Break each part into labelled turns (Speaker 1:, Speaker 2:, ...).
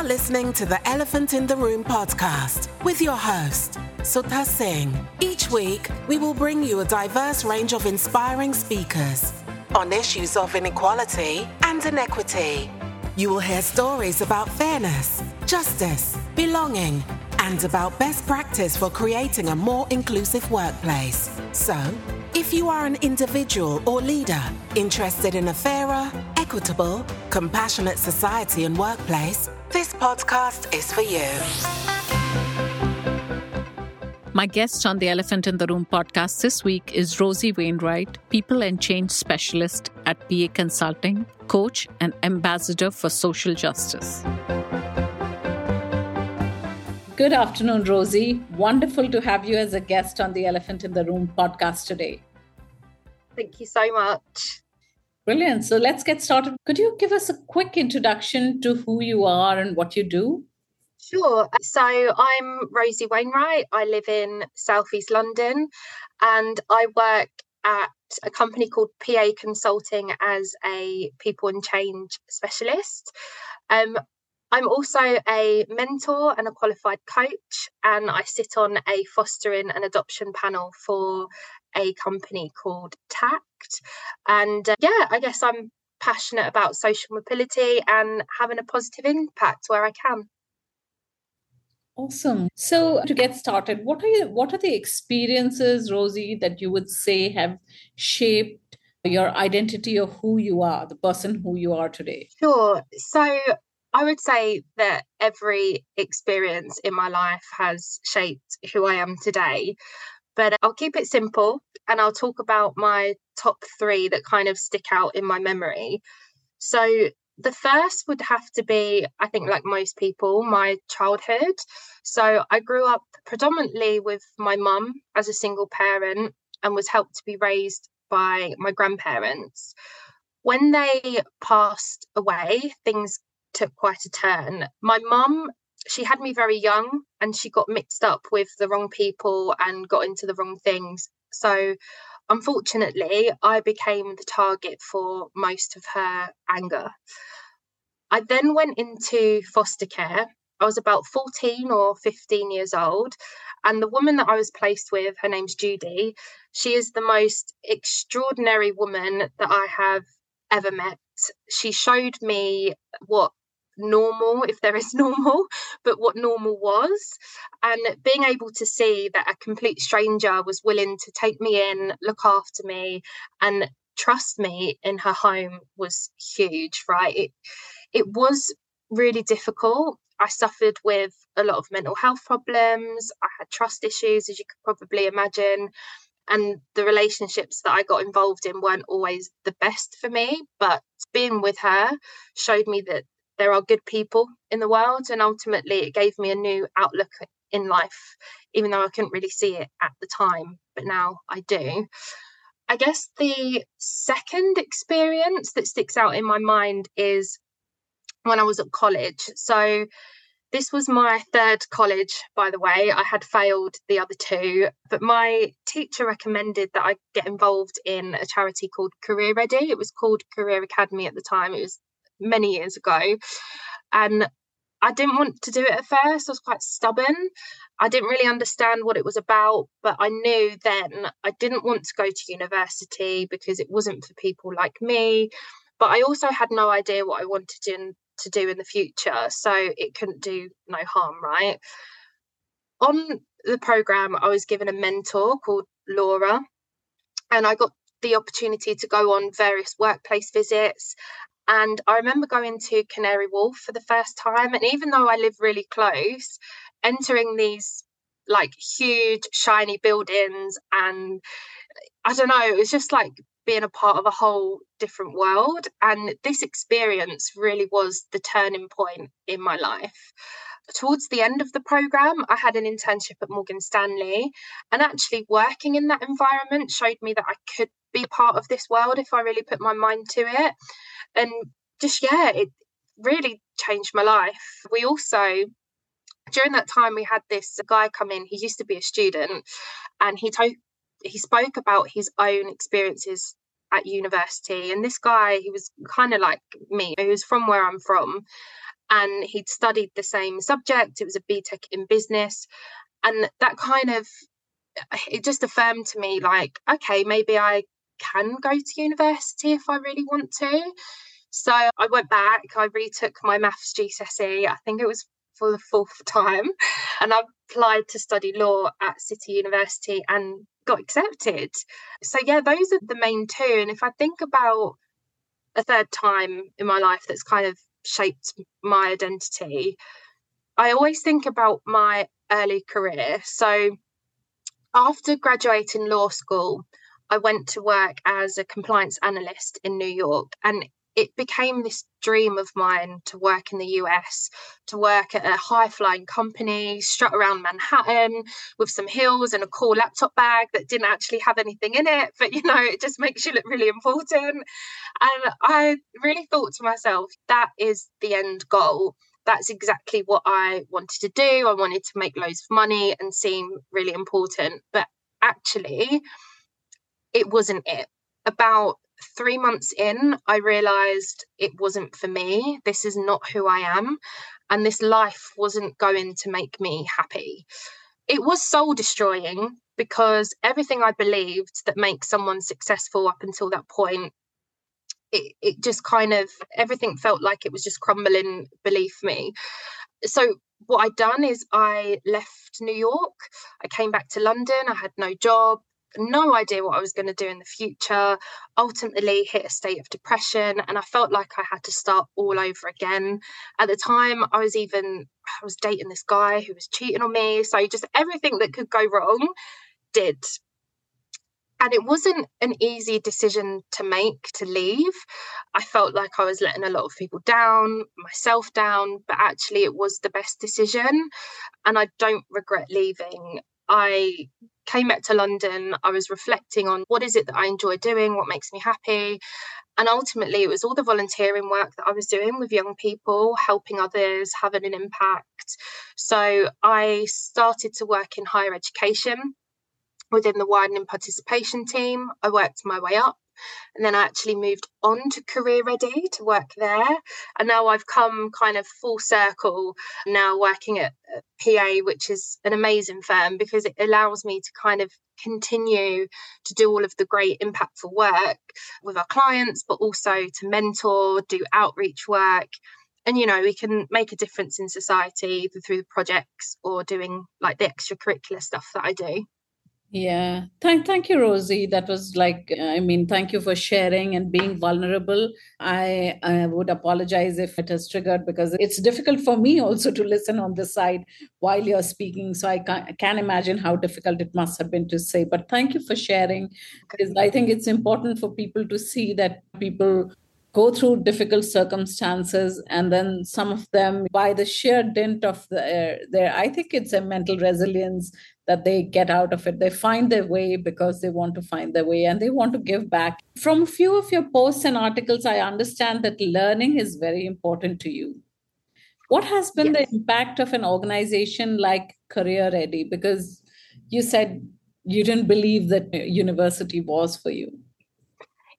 Speaker 1: are listening to the Elephant in the Room podcast with your host, Sudha Singh. Each week, we will bring you a diverse range of inspiring speakers on issues of inequality and inequity. You will hear stories about fairness, justice, belonging, and about best practice for creating a more inclusive workplace. So, if you are an individual or leader interested in a fairer, equitable, compassionate society and workplace, this podcast is for you.
Speaker 2: My guest on the Elephant in the Room podcast this week is Rosie Wainwright, People and Change Specialist at PA Consulting, coach, and ambassador for social justice. Good afternoon, Rosie. Wonderful to have you as a guest on the Elephant in the Room podcast today.
Speaker 3: Thank you so much.
Speaker 2: Brilliant. So let's get started. Could you give us a quick introduction to who you are and what you do?
Speaker 3: Sure. So I'm Rosie Wainwright. I live in Southeast London and I work at a company called PA Consulting as a people and change specialist. Um, I'm also a mentor and a qualified coach, and I sit on a fostering and adoption panel for a company called And uh, yeah, I guess I'm passionate about social mobility and having a positive impact where I can.
Speaker 2: Awesome. So to get started, what are you, what are the experiences, Rosie, that you would say have shaped your identity of who you are, the person who you are today?
Speaker 3: Sure. So I would say that every experience in my life has shaped who I am today. But I'll keep it simple and I'll talk about my top three that kind of stick out in my memory. So, the first would have to be, I think, like most people, my childhood. So, I grew up predominantly with my mum as a single parent and was helped to be raised by my grandparents. When they passed away, things took quite a turn. My mum, she had me very young and she got mixed up with the wrong people and got into the wrong things. So, unfortunately, I became the target for most of her anger. I then went into foster care. I was about 14 or 15 years old. And the woman that I was placed with, her name's Judy, she is the most extraordinary woman that I have ever met. She showed me what normal, if there is normal, but what normal was. And being able to see that a complete stranger was willing to take me in, look after me, and trust me in her home was huge, right? It, it was really difficult. I suffered with a lot of mental health problems. I had trust issues, as you could probably imagine. And the relationships that I got involved in weren't always the best for me. But being with her showed me that there are good people in the world. And ultimately, it gave me a new outlook in life, even though I couldn't really see it at the time. But now I do. I guess the second experience that sticks out in my mind is when I was at college. So, this was my third college, by the way. I had failed the other two, but my teacher recommended that I get involved in a charity called Career Ready. It was called Career Academy at the time. It was many years ago. And I didn't want to do it at first. I was quite stubborn. I didn't really understand what it was about, but I knew then I didn't want to go to university because it wasn't for people like me. But I also had no idea what I wanted to, to do in the future. So it couldn't do no harm, right? On the program, I was given a mentor called Laura, and I got the opportunity to go on various workplace visits and I remember going to Canary Wharf for the first time. And even though I live really close, entering these like huge, shiny buildings, and I don't know, it was just like being a part of a whole different world. And this experience really was the turning point in my life. Towards the end of the program, I had an internship at Morgan Stanley, and actually working in that environment showed me that I could be part of this world if I really put my mind to it and just yeah it really changed my life we also during that time we had this guy come in he used to be a student and he told he spoke about his own experiences at university and this guy he was kind of like me he was from where i'm from and he'd studied the same subject. It was a BTEC in business. And that kind of it just affirmed to me like, okay, maybe I can go to university if I really want to. So I went back, I retook my maths GCSE, I think it was for the fourth time, and I applied to study law at City University and got accepted. So, yeah, those are the main two. And if I think about a third time in my life that's kind of shaped my identity, I always think about my early career. So, after graduating law school, I went to work as a compliance analyst in New York. And it became this dream of mine to work in the US, to work at a high flying company, strut around Manhattan with some heels and a cool laptop bag that didn't actually have anything in it, but you know, it just makes you look really important. And I really thought to myself, that is the end goal. That's exactly what I wanted to do. I wanted to make loads of money and seem really important. But actually, it wasn't it. About three months in, I realized it wasn't for me. This is not who I am. And this life wasn't going to make me happy. It was soul destroying because everything I believed that makes someone successful up until that point, it, it just kind of everything felt like it was just crumbling beneath me. So what I'd done is I left New York. I came back to London. I had no job no idea what I was going to do in the future, ultimately hit a state of depression and I felt like I had to start all over again. At the time, I was even I was dating this guy who was cheating on me, so just everything that could go wrong did. And it wasn't an easy decision to make to leave. I felt like I was letting a lot of people down, myself down, but actually it was the best decision. And I don't regret leaving. I came back to London, I was reflecting on what is it that I enjoy doing, what makes me happy. And ultimately, it was all the volunteering work that I was doing with young people, helping others, having an impact. So I started to work in higher education within the widening participation team. I worked my way up and then I actually moved on to Career Ready to work there. And now I've come kind of full circle now working at PA, which is an amazing firm because it allows me to kind of continue to do all of the great impactful work with our clients, but also to mentor, do outreach work. And you know, we can make a difference in society either through the projects or doing like the extracurricular stuff that I do.
Speaker 2: Yeah. Thank thank you, Rosie. That was like I mean, thank you for sharing and being vulnerable. I, I would apologize if it has triggered because it's difficult for me also to listen on this side while you're speaking. So I can, can imagine how difficult it must have been to say. But thank you for sharing because I think it's important for people to see that people go through difficult circumstances and then some of them by the sheer dint of their, uh, their i think it's a mental resilience that they get out of it. They find their way because they want to find their way and they want to give back. From a few of your posts and articles i understand that learning is very important to you. What has been yes. the impact of an organization like career ready? Because you said you didn't believe that university was for you.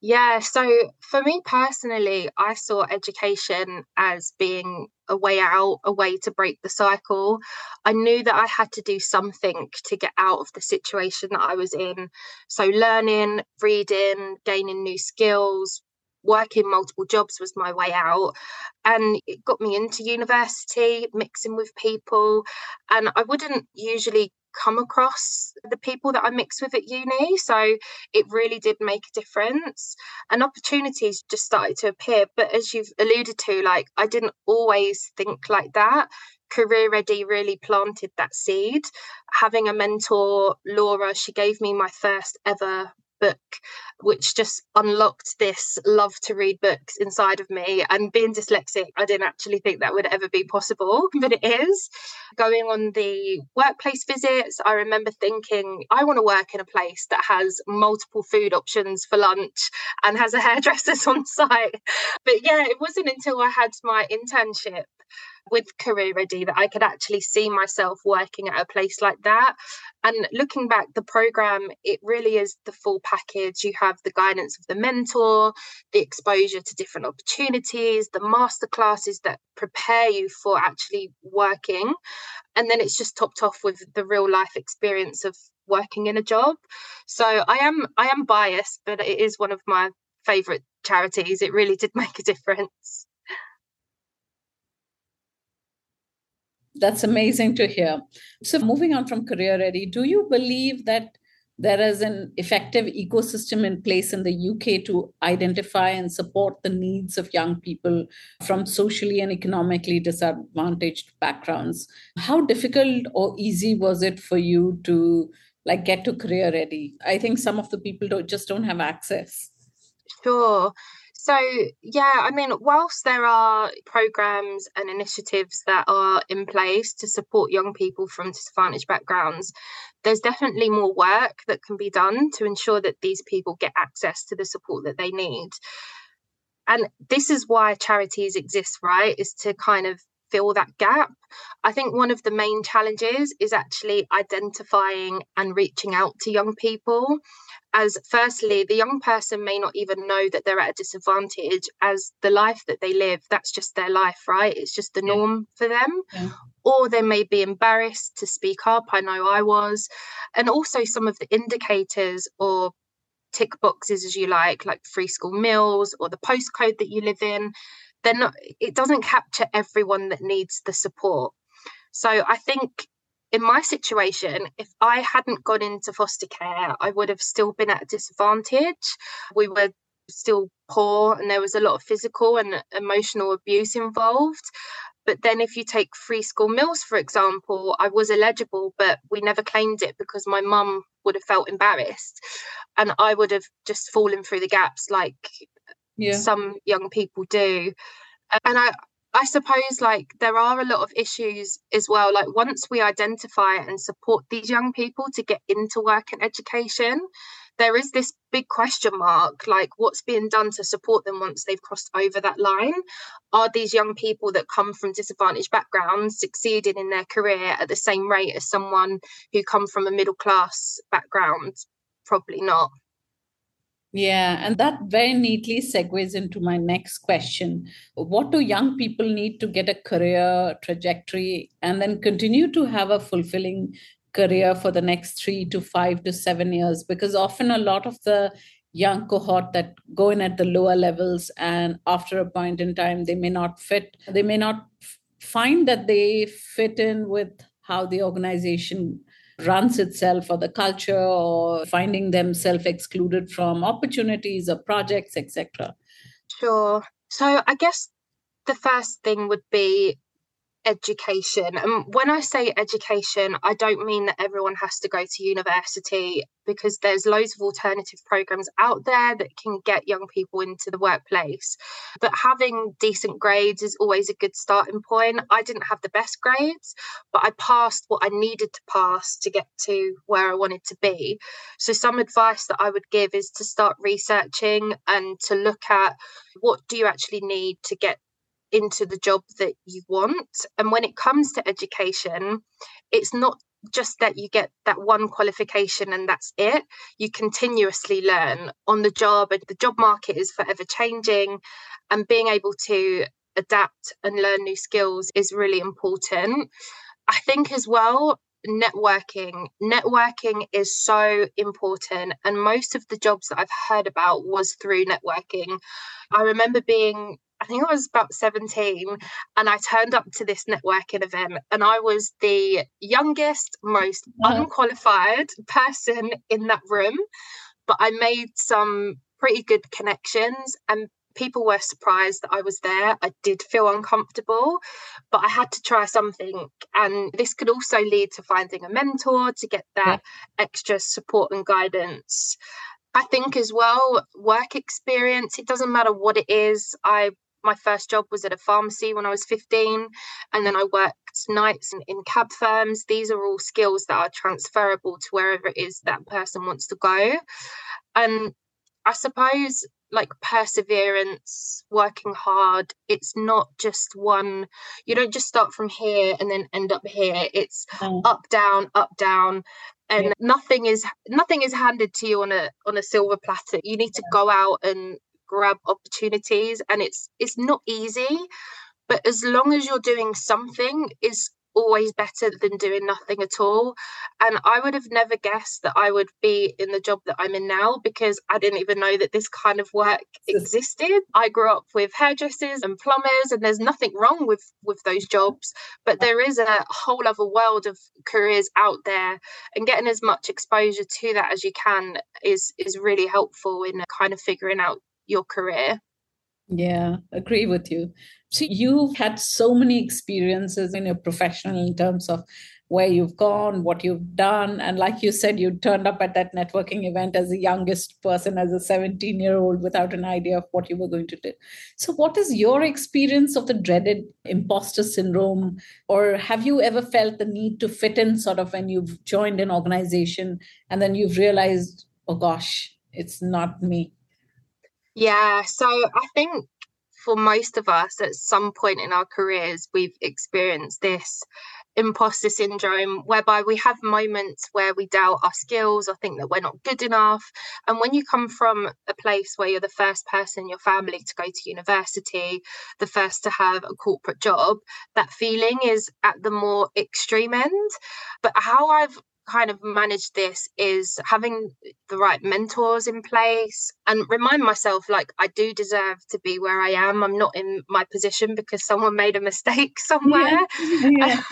Speaker 3: Yeah, so for me personally, I saw education as being a way out, a way to break the cycle. I knew that I had to do something to get out of the situation that I was in. So, learning, reading, gaining new skills, working multiple jobs was my way out. And it got me into university, mixing with people. And I wouldn't usually come across the people that I mixed with at uni. So it really did make a difference. And opportunities just started to appear. But as you've alluded to, like I didn't always think like that. Career Ready really planted that seed. Having a mentor, Laura, she gave me my first ever book, which just unlocked this love to read books inside of me. And being dyslexic, I didn't actually think that would ever be possible, but it is. Going on the workplace visits, I remember thinking, I want to work in a place that has multiple food options for lunch and has a hairdresser's on site. But yeah, it wasn't until I had my internship with Career Ready that I could actually see myself working at a place like that. And looking back, the program, it really is the full package. You have the guidance of the mentor, the exposure to different opportunities, the master classes that prepare you for actually working. And then it's just topped off with the real life experience of working in a job. So I am I am biased, but it is one of my favorite charities. It really did make a difference.
Speaker 2: That's amazing to hear. So, moving on from Career Ready, do you believe that there is an effective ecosystem in place in the UK to identify and support the needs of young people from socially and economically disadvantaged backgrounds? How difficult or easy was it for you to like get to career ready? I think some of the people don't just don't have access.
Speaker 3: Sure. So, yeah, I mean, whilst there are programs and initiatives that are in place to support young people from disadvantaged backgrounds, there's definitely more work that can be done to ensure that these people get access to the support that they need. And this is why charities exist, right? Is to kind of fill that gap. I think one of the main challenges is actually identifying and reaching out to young people. As firstly, the young person may not even know that they're at a disadvantage, as the life that they live, that's just their life, right? It's just the norm for them. Yeah. Or they may be embarrassed to speak up. I know I was. And also, some of the indicators or tick boxes, as you like, like free school meals or the postcode that you live in, they're not it doesn't capture everyone that needs the support so i think in my situation if i hadn't gone into foster care i would have still been at a disadvantage. We were still poor and there was a lot of physical and emotional abuse involved. But then if you take free school meals for example i was eligible but we never claimed it because my mum would have felt embarrassed. And i would have just fallen through the gaps like yeah. some young people do. And i i suppose like there are a lot of issues as well like once we identify and support these young people to get into work and education there is this big question mark like what's being done to support them once they've crossed over that line? Are these young people that come from disadvantaged backgrounds succeeding in their career at the same rate as someone who come from a middle class background? Probably not
Speaker 2: yeah, and that very neatly segues into my next question. What do young people need to get a career trajectory and then continue to have a fulfilling career for the next three to five to seven years? Because often a lot of the young cohort that go in at the lower levels and after a point in time they may not fit they may not find that they fit in with how the organization runs itself or the culture or finding themselves excluded from opportunities or projects, etc.
Speaker 3: Sure. So I guess the first thing would be education. And when I say education, I don't mean that everyone has to go to university because there's loads of alternative programs out there that can get young people into the workplace. But having decent grades is always a good starting point. I didn't have the best grades, but I passed what I needed to pass to get to where I wanted to be. So some advice that I would give is to start researching and to look at what do you actually need to get into the job that you want. And when it comes to education, it's not just that you get that one qualification and that's it. You continuously learn on the job, and the job market is forever changing. And being able to adapt and learn new skills is really important. I think as well, networking networking is so important and most of the jobs that i've heard about was through networking i remember being I think I was about 17 and I turned up to this networking event and I was the youngest, most unqualified person in that room. But I made some pretty good connections and people were surprised that I was there. I did feel uncomfortable, but I had to try something. And this could also lead to finding a mentor to get that yeah. extra support and guidance. I think as well, work experience, it doesn't matter what it is. I my first job was at a pharmacy when I was 15, and then I worked nights in, in, cab firms. These are all skills that are transferable to wherever it is that person wants to go. And I suppose like perseverance, working hard. It's not just one, you don't just start from here and then end up here. It's mm. up, down, up, down. And yeah. nothing is nothing is handed to you on a on a silver platter. You need to go out and grab opportunities and it's it's not easy but as long as you're doing something is always better than doing nothing at all. And I would have never guessed that I would be in the job that I'm in now because I didn't even know that this kind of work existed. I grew up with hairdressers and plumbers and there's nothing wrong with with those jobs, but there is a whole other world of careers out there and getting as much exposure to that as you can is is really helpful in kind of figuring out your career.
Speaker 2: Yeah, agree with you. So you've had so many experiences in your professional in terms of where you've gone, what you've done. And like you said, you turned up at that networking event as the youngest person, as a 17 year old, without an idea of what you were going to do. So, what is your experience of the dreaded imposter syndrome? Or have you ever felt the need to fit in sort of when you've joined an organization and then you've realized, oh gosh, it's not me?
Speaker 3: Yeah, so I think for most of us at some point in our careers, we've experienced this imposter syndrome whereby we have moments where we doubt our skills or think that we're not good enough. And when you come from a place where you're the first person in your family to go to university the first to have a corporate job that feeling is at the more extreme end. But how i've kind of manage this is having the right mentors in place and remind myself like I do deserve to be where I am. I'm not in my position because someone made a mistake somewhere. Yeah. Yeah.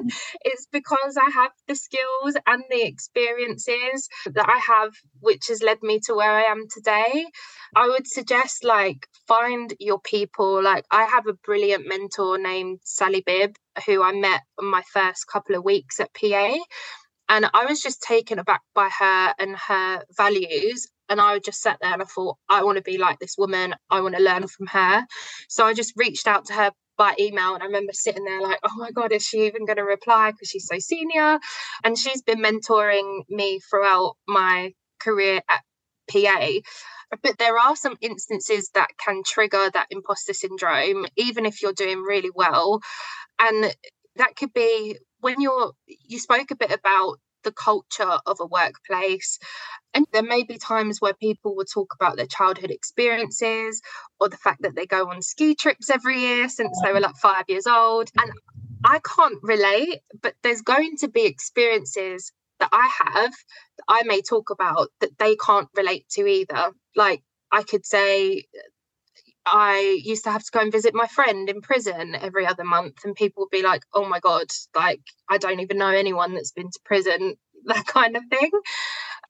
Speaker 3: Um, it's because I have the skills and the experiences that I have, which has led me to where I am today. I would suggest like find your people. Like I have a brilliant mentor named Sally Bibb who I met on my first couple of weeks at PA and I was just taken aback by her and her values. And I just sat there and I thought, I want to be like this woman. I want to learn from her. So I just reached out to her by email. And I remember sitting there like, oh my God, is she even going to reply? Because she's so senior. And she's been mentoring me throughout my career at PA. But there are some instances that can trigger that imposter syndrome, even if you're doing really well. And that could be when you're you spoke a bit about the culture of a workplace and there may be times where people will talk about their childhood experiences or the fact that they go on ski trips every year since they were mm. like 5 years old and mm. I can't relate but there's going to be experiences that I have that I may talk about that they can't relate to either. Like I could say I used to have to go and visit my friend in prison every other month, and people would be like, "Oh my god, like I don't even know anyone that's been to prison," that kind of thing.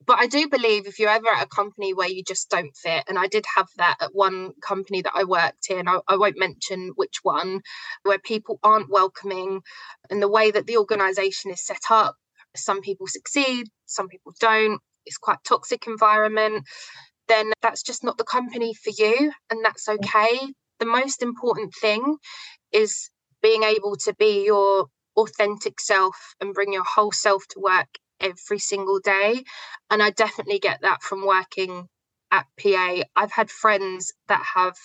Speaker 3: But I do believe if you're ever at a company where you just don't fit, and I did have that at one company that I worked in, I, I won't mention which one, where people aren't welcoming, and the way that the organisation is set up, some people succeed, some people don't. It's quite toxic environment then that's just not the company for you, and that's okay. The most important thing is being able to be your authentic self and bring your whole self to work every single day. And I definitely get that from working at PA. I've had friends that have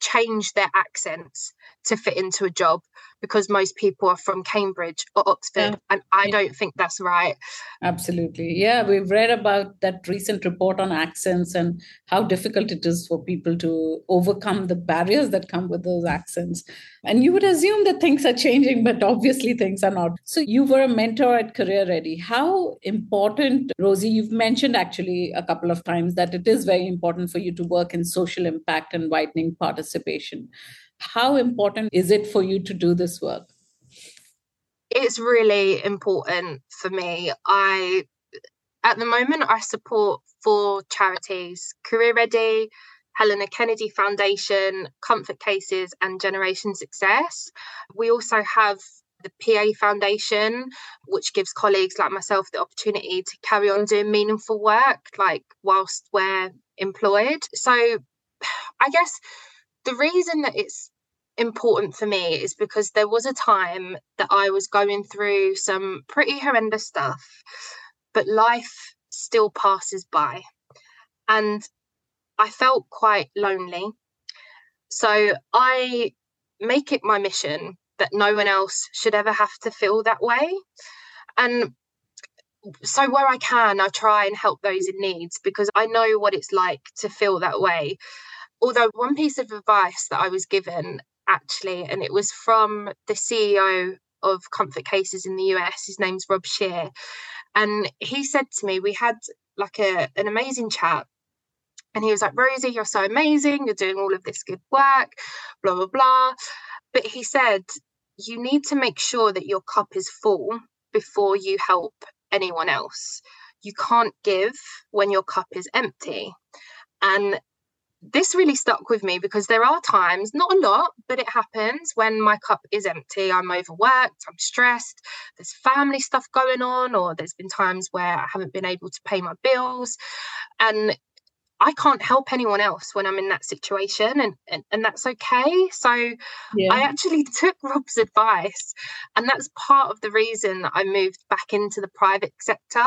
Speaker 3: changed their accents to fit into a job because most people are from Cambridge or Oxford. Yeah. And I don't think that's right.
Speaker 2: Absolutely. Yeah, we've read about that recent report on accents and how difficult it is for people to overcome the barriers that come with those accents. And you would assume that things are changing, but obviously things are not. So you were a mentor at Career Ready. How important, Rosie, you've mentioned actually a couple of times that it is very important for you to work in social impact and widening participation. How important is it for you to do this work?
Speaker 3: It's really important for me. I at the moment I support four charities, Career Ready, Helena Kennedy Foundation, Comfort Cases, and Generation Success. We also have the PA Foundation, which gives colleagues like myself the opportunity to carry on doing meaningful work, like whilst we're employed. So I guess the reason that it's important for me is because there was a time that I was going through some pretty horrendous stuff, but life still passes by. And I felt quite lonely. So I make it my mission that no one else should ever have to feel that way. And so where I can, I try and help those in needs because I know what it's like to feel that way. Although one piece of advice that I was given actually, and it was from the CEO of Comfort Cases in the US, his name's Rob Scheer. And he said to me, we had like a, an amazing chat. And he was like, Rosie, you're so amazing. You're doing all of this good work, blah, blah, blah. But he said, you need to make sure that your cup is full before you help anyone else. You can't give when your cup is empty. And this really stuck with me because there are times, not a lot, but it happens when my cup is empty. I'm overworked, I'm stressed, there's family stuff going on, or there's been times where I haven't been able to pay my bills. And I can't help anyone else when I'm in that situation, and, and, and that's okay. So yeah. I actually took Rob's advice, and that's part of the reason that I moved back into the private sector.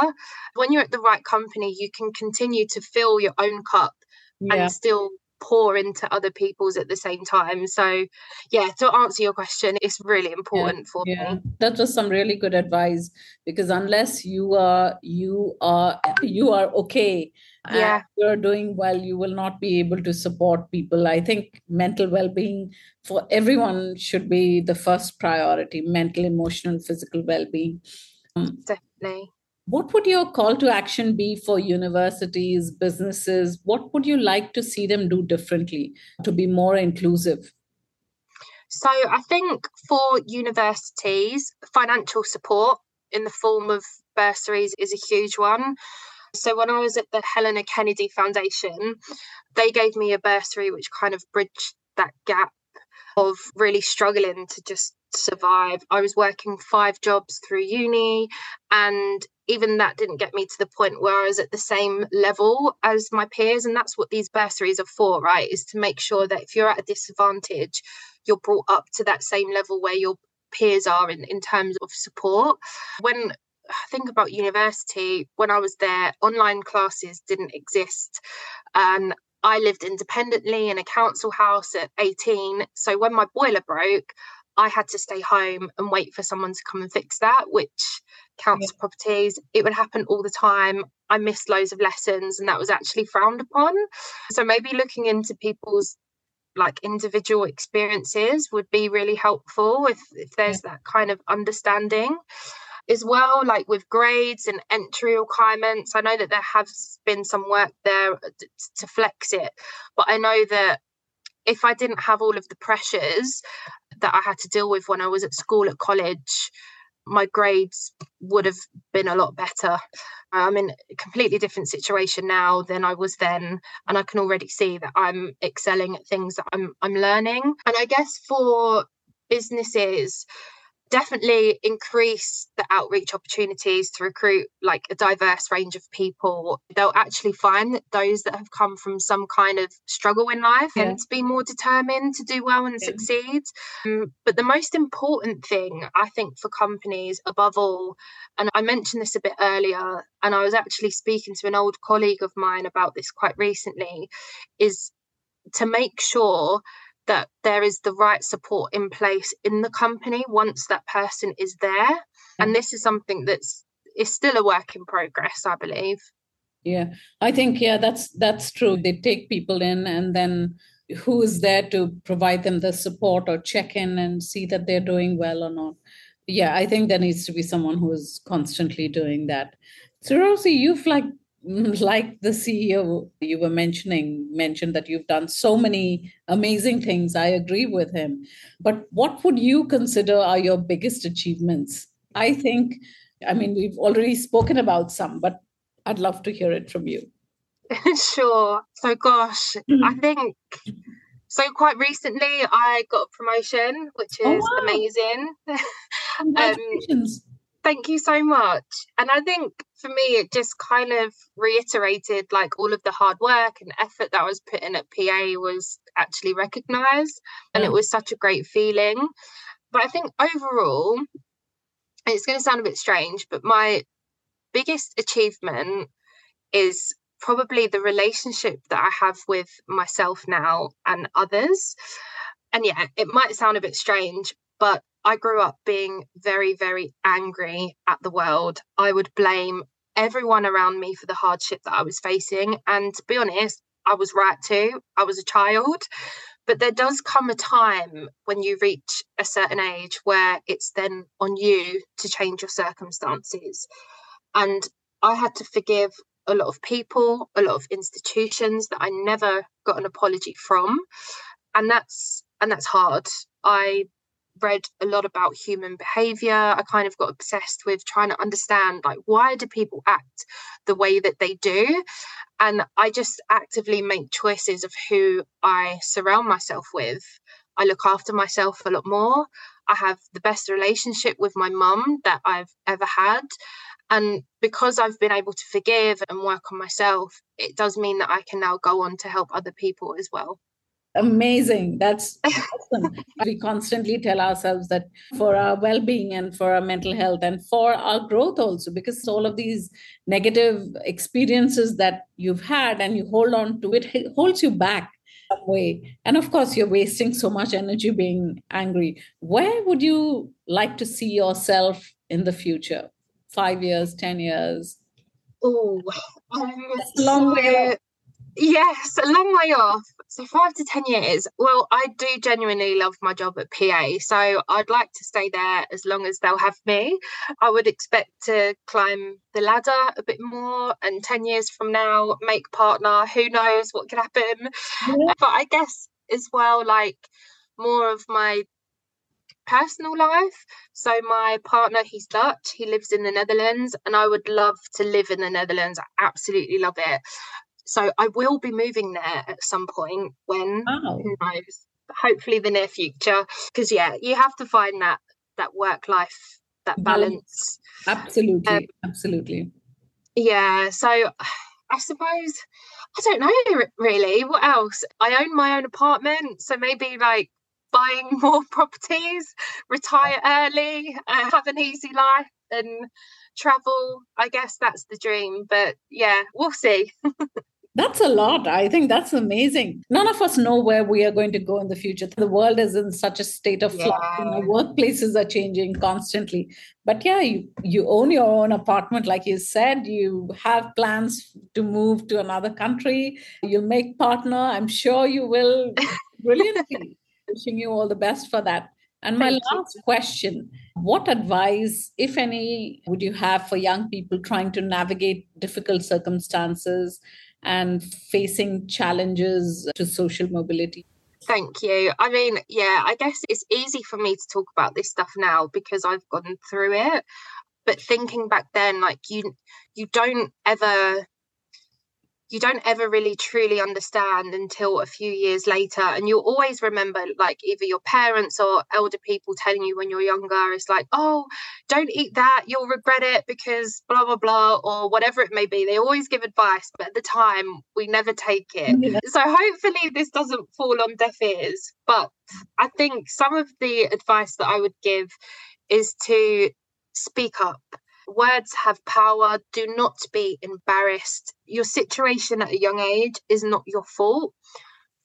Speaker 3: When you're at the right company, you can continue to fill your own cup yeah. and still pour into other people's at the same time. So, yeah, to answer your question, it's really important yeah, for yeah. me.
Speaker 2: That was some really good advice because unless you are you are you are okay yeah you're doing well you will not be able to support people i think mental well-being for everyone should be the first priority mental emotional physical well-being
Speaker 3: um, definitely
Speaker 2: what would your call to action be for universities, businesses? What would you like to see them do differently to be more inclusive?
Speaker 3: So, I think for universities, financial support in the form of bursaries is a huge one. So, when I was at the Helena Kennedy Foundation, they gave me a bursary which kind of bridged that gap of really struggling to just survive. I was working five jobs through uni, and even that didn't get me to the point where I was at the same level as my peers. And that's what these bursaries are for, right? Is to make sure that if you're at a disadvantage, you're brought up to that same level where your peers are in, in terms of support. When I think about university, when I was there, online classes didn't exist. And I lived independently in a council house at 18. So when my boiler broke, I had to stay home and wait for someone to come and fix that, which council yeah. properties, it would happen all the time. I missed loads of lessons and that was actually frowned upon. So maybe looking into people's like individual experiences would be really helpful if, if there's yeah. that kind of understanding as well like with grades and entry requirements i know that there has been some work there uh, to flex it but i know that if i didn't have all of the pressures that I had to deal with when I was at school at college, my grades would have been a lot better. Uh, I'm in a completely different situation now than I was then, and I can already see that I'm excelling at things that I'm I'm learning. And I guess for businesses, definitely increase the outreach opportunities to recruit like a diverse range of people they'll actually find that those that have come from some kind of struggle in life yeah. and to be more determined to do well and yeah. succeed um, but the most important thing i think for companies above all and i mentioned this a bit earlier and i was actually speaking to an old colleague of mine about this quite recently is to make sure that there is the right support in place in the company once that person is there. Mm. And this is something that's is still a work in progress i believe.
Speaker 2: Yeah i think yeah that's that's true. They take people in and then who is there to provide them the support or check in and see that they're doing well or not. Yeah i think there needs to be someone who is constantly doing that. So rosie you've like like the CEO you were mentioning mentioned that you've done so many amazing things. I agree with him. But what would you consider are your biggest achievements? I think, I mean, we've already spoken about some, but I'd love to hear it from you.
Speaker 3: sure. So, gosh, mm-hmm. I think so. Quite recently, I got a promotion, which oh, is oh, wow. amazing.
Speaker 2: Congratulations.
Speaker 3: um, Thank you so much. And I think for me, it just kind of reiterated like all of the hard work and effort that I was in at PA was actually recognized. And it was such a great feeling. But I think overall, it's going to sound a bit strange, but my biggest achievement is probably the relationship that I have with myself now and others. And yeah, it might sound a bit strange, but I grew up being very, very angry at the world. I would blame everyone around me for the hardship that I was facing. And to be honest, I was right too. I was a child. But there does come a time when you reach a certain age where it's then on you to change your circumstances. And I had to forgive a lot of people, a lot of institutions that I never got an apology from. And that's and that's hard. I read a lot about human behavior. I kind of got obsessed with trying to understand like why do people act the way that they do? And I just actively make choices of who I surround myself with. I look after myself a lot more. I have the best relationship with my mum that I've ever had. And because I've been able to forgive and work on myself, it does mean that I can now go on to help other people as well
Speaker 2: amazing. That's awesome. We constantly tell ourselves that for our well-being and for our mental health and for our growth also because all of these negative experiences that you've had and you hold on to it, it holds you back some way. And of course you're wasting so much energy being angry. Where would you like to see yourself in the future? Five years ten years?
Speaker 3: Oh um, long way yes a long way off so five to ten years. Well, I do genuinely love my job at PA, so I'd like to stay there as long as they'll have me. I would expect to climb the ladder a bit more, and ten years from now, make partner. Who knows what could happen? Yeah. But I guess as well, like more of my personal life. So my partner, he's Dutch. He lives in the Netherlands, and I would love to live in the Netherlands. I absolutely love it. So I will be moving there at some point when oh. who knows. Hopefully the near future. Because yeah, you have to find that that work life, that balance.
Speaker 2: Absolutely. Um, absolutely.
Speaker 3: Yeah. So I suppose I don't know really. What else? I own my own apartment, so maybe like buying more properties, retire early, uh, have an easy life, and travel. I guess that's the dream. But yeah, we'll see.
Speaker 2: That's a lot. I think that's amazing. None of us know where we are going to go in the future. The world is in such a state of flux. Yeah. You know, workplaces are changing constantly. But yeah, you, you own your own apartment, like you said. You have plans to move to another country. You'll make partner. I'm sure you will brilliantly. Wishing you all the best for that. And my Thank last you. question What advice, if any, would you have for young people trying to navigate difficult circumstances and facing challenges to social mobility?
Speaker 3: Thank you. I mean, yeah, I guess it's easy for me to talk about this stuff now because I've gone through it. But thinking back then, like you you don't ever you don't ever really truly understand until a few years later and you'll always remember like either your parents or elder people telling you when you're younger it's like oh don't eat that you'll regret it because blah blah blah or whatever it may be. They always give advice but at the time we never take it. Yeah. so hopefully this doesn't fall on deaf ears but i think some of the advice that i would give is to speak up Words have power. Do not be embarrassed. Your situation at a young age is not your fault.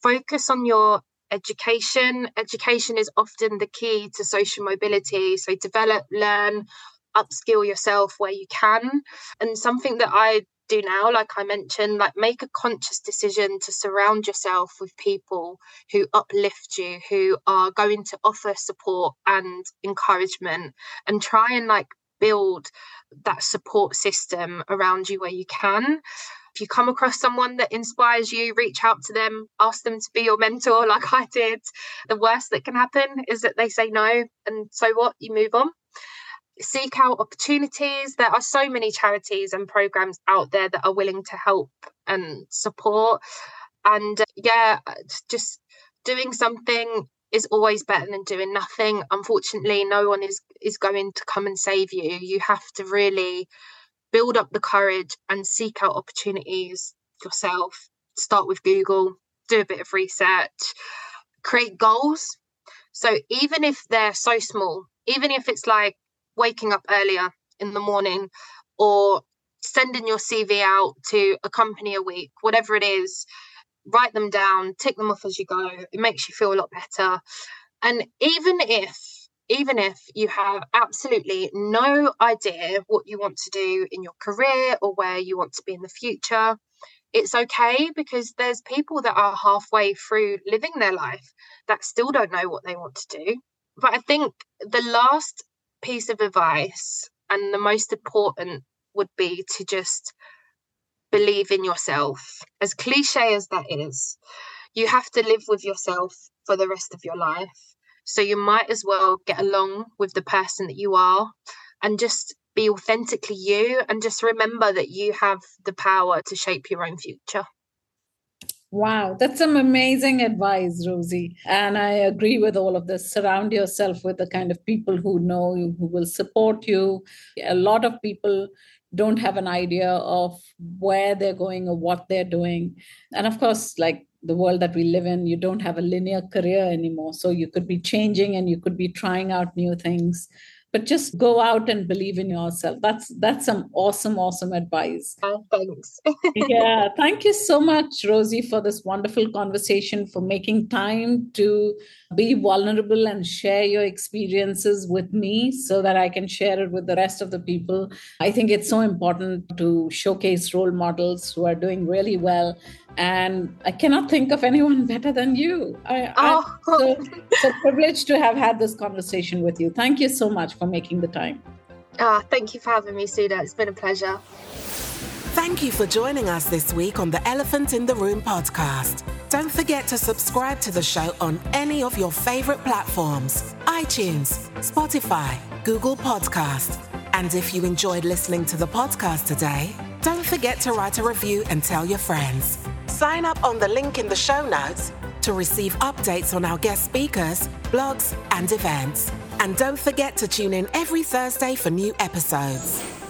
Speaker 3: Focus on your education. Education is often the key to social mobility. So develop, learn, upskill yourself where you can. And something that I do now, like I mentioned, like make a conscious decision to surround yourself with people who uplift you, who are going to offer support and encouragement, and try and like build that support system around you where you can. If you come across someone that inspires you, reach out to them, ask them to be your mentor, like I did. The worst that can happen is that they say no. And so what? You move on. Seek out opportunities. There are so many charities and programs out there that are willing to help and support. And uh, yeah, just doing something is always better than doing nothing. Unfortunately, no one is is going to come and save you. You have to really build up the courage and seek out opportunities yourself. Start with Google, do a bit of research, create goals. So even if they're so small, even if it's like waking up earlier in the morning or sending your CV out to a company a week, whatever it is, write them down, tick them off as you go. It makes you feel a lot better. And even if even if you have absolutely no idea what you want to do in your career or where you want to be in the future, it's okay because there's people that are halfway through living their life that still don't know what they want to do. But I think the last piece of advice and the most important would be to just believe in yourself. As cliche as that is, you have to live with yourself for the rest of your life. So you might as well get along with the person that you are and just be authentically you and just remember that you have the power to shape your own future.
Speaker 2: Wow, that's some amazing advice, Rosie. And I agree with all of this. Surround yourself with the kind of people who know you, who will support you. A lot of people don't have an idea of where they're going or what they're doing. And of course, like the world that we live in, you don't have a linear career anymore. So you could be changing and you could be trying out new things but just go out and believe in yourself that's that's some awesome awesome advice
Speaker 3: oh, thanks
Speaker 2: yeah thank you so much rosie for this wonderful conversation for making time to be vulnerable and share your experiences with me so that i can share it with the rest of the people i think it's so important to showcase role models who are doing really well and I cannot think of anyone better than you. I, oh. I'm so, so privileged to have had this conversation with you. Thank you so much for making the time.
Speaker 3: Oh, thank you for having me, Suda. It's been a pleasure.
Speaker 1: Thank you for joining us this week on the Elephant in the Room podcast. Don't forget to subscribe to the show on any of your favorite platforms iTunes, Spotify, Google Podcast. And if you enjoyed listening to the podcast today, don't forget to write a review and tell your friends. Sign up on the link in the show notes to receive updates on our guest speakers, blogs, and events. And don't forget to tune in every Thursday for new episodes.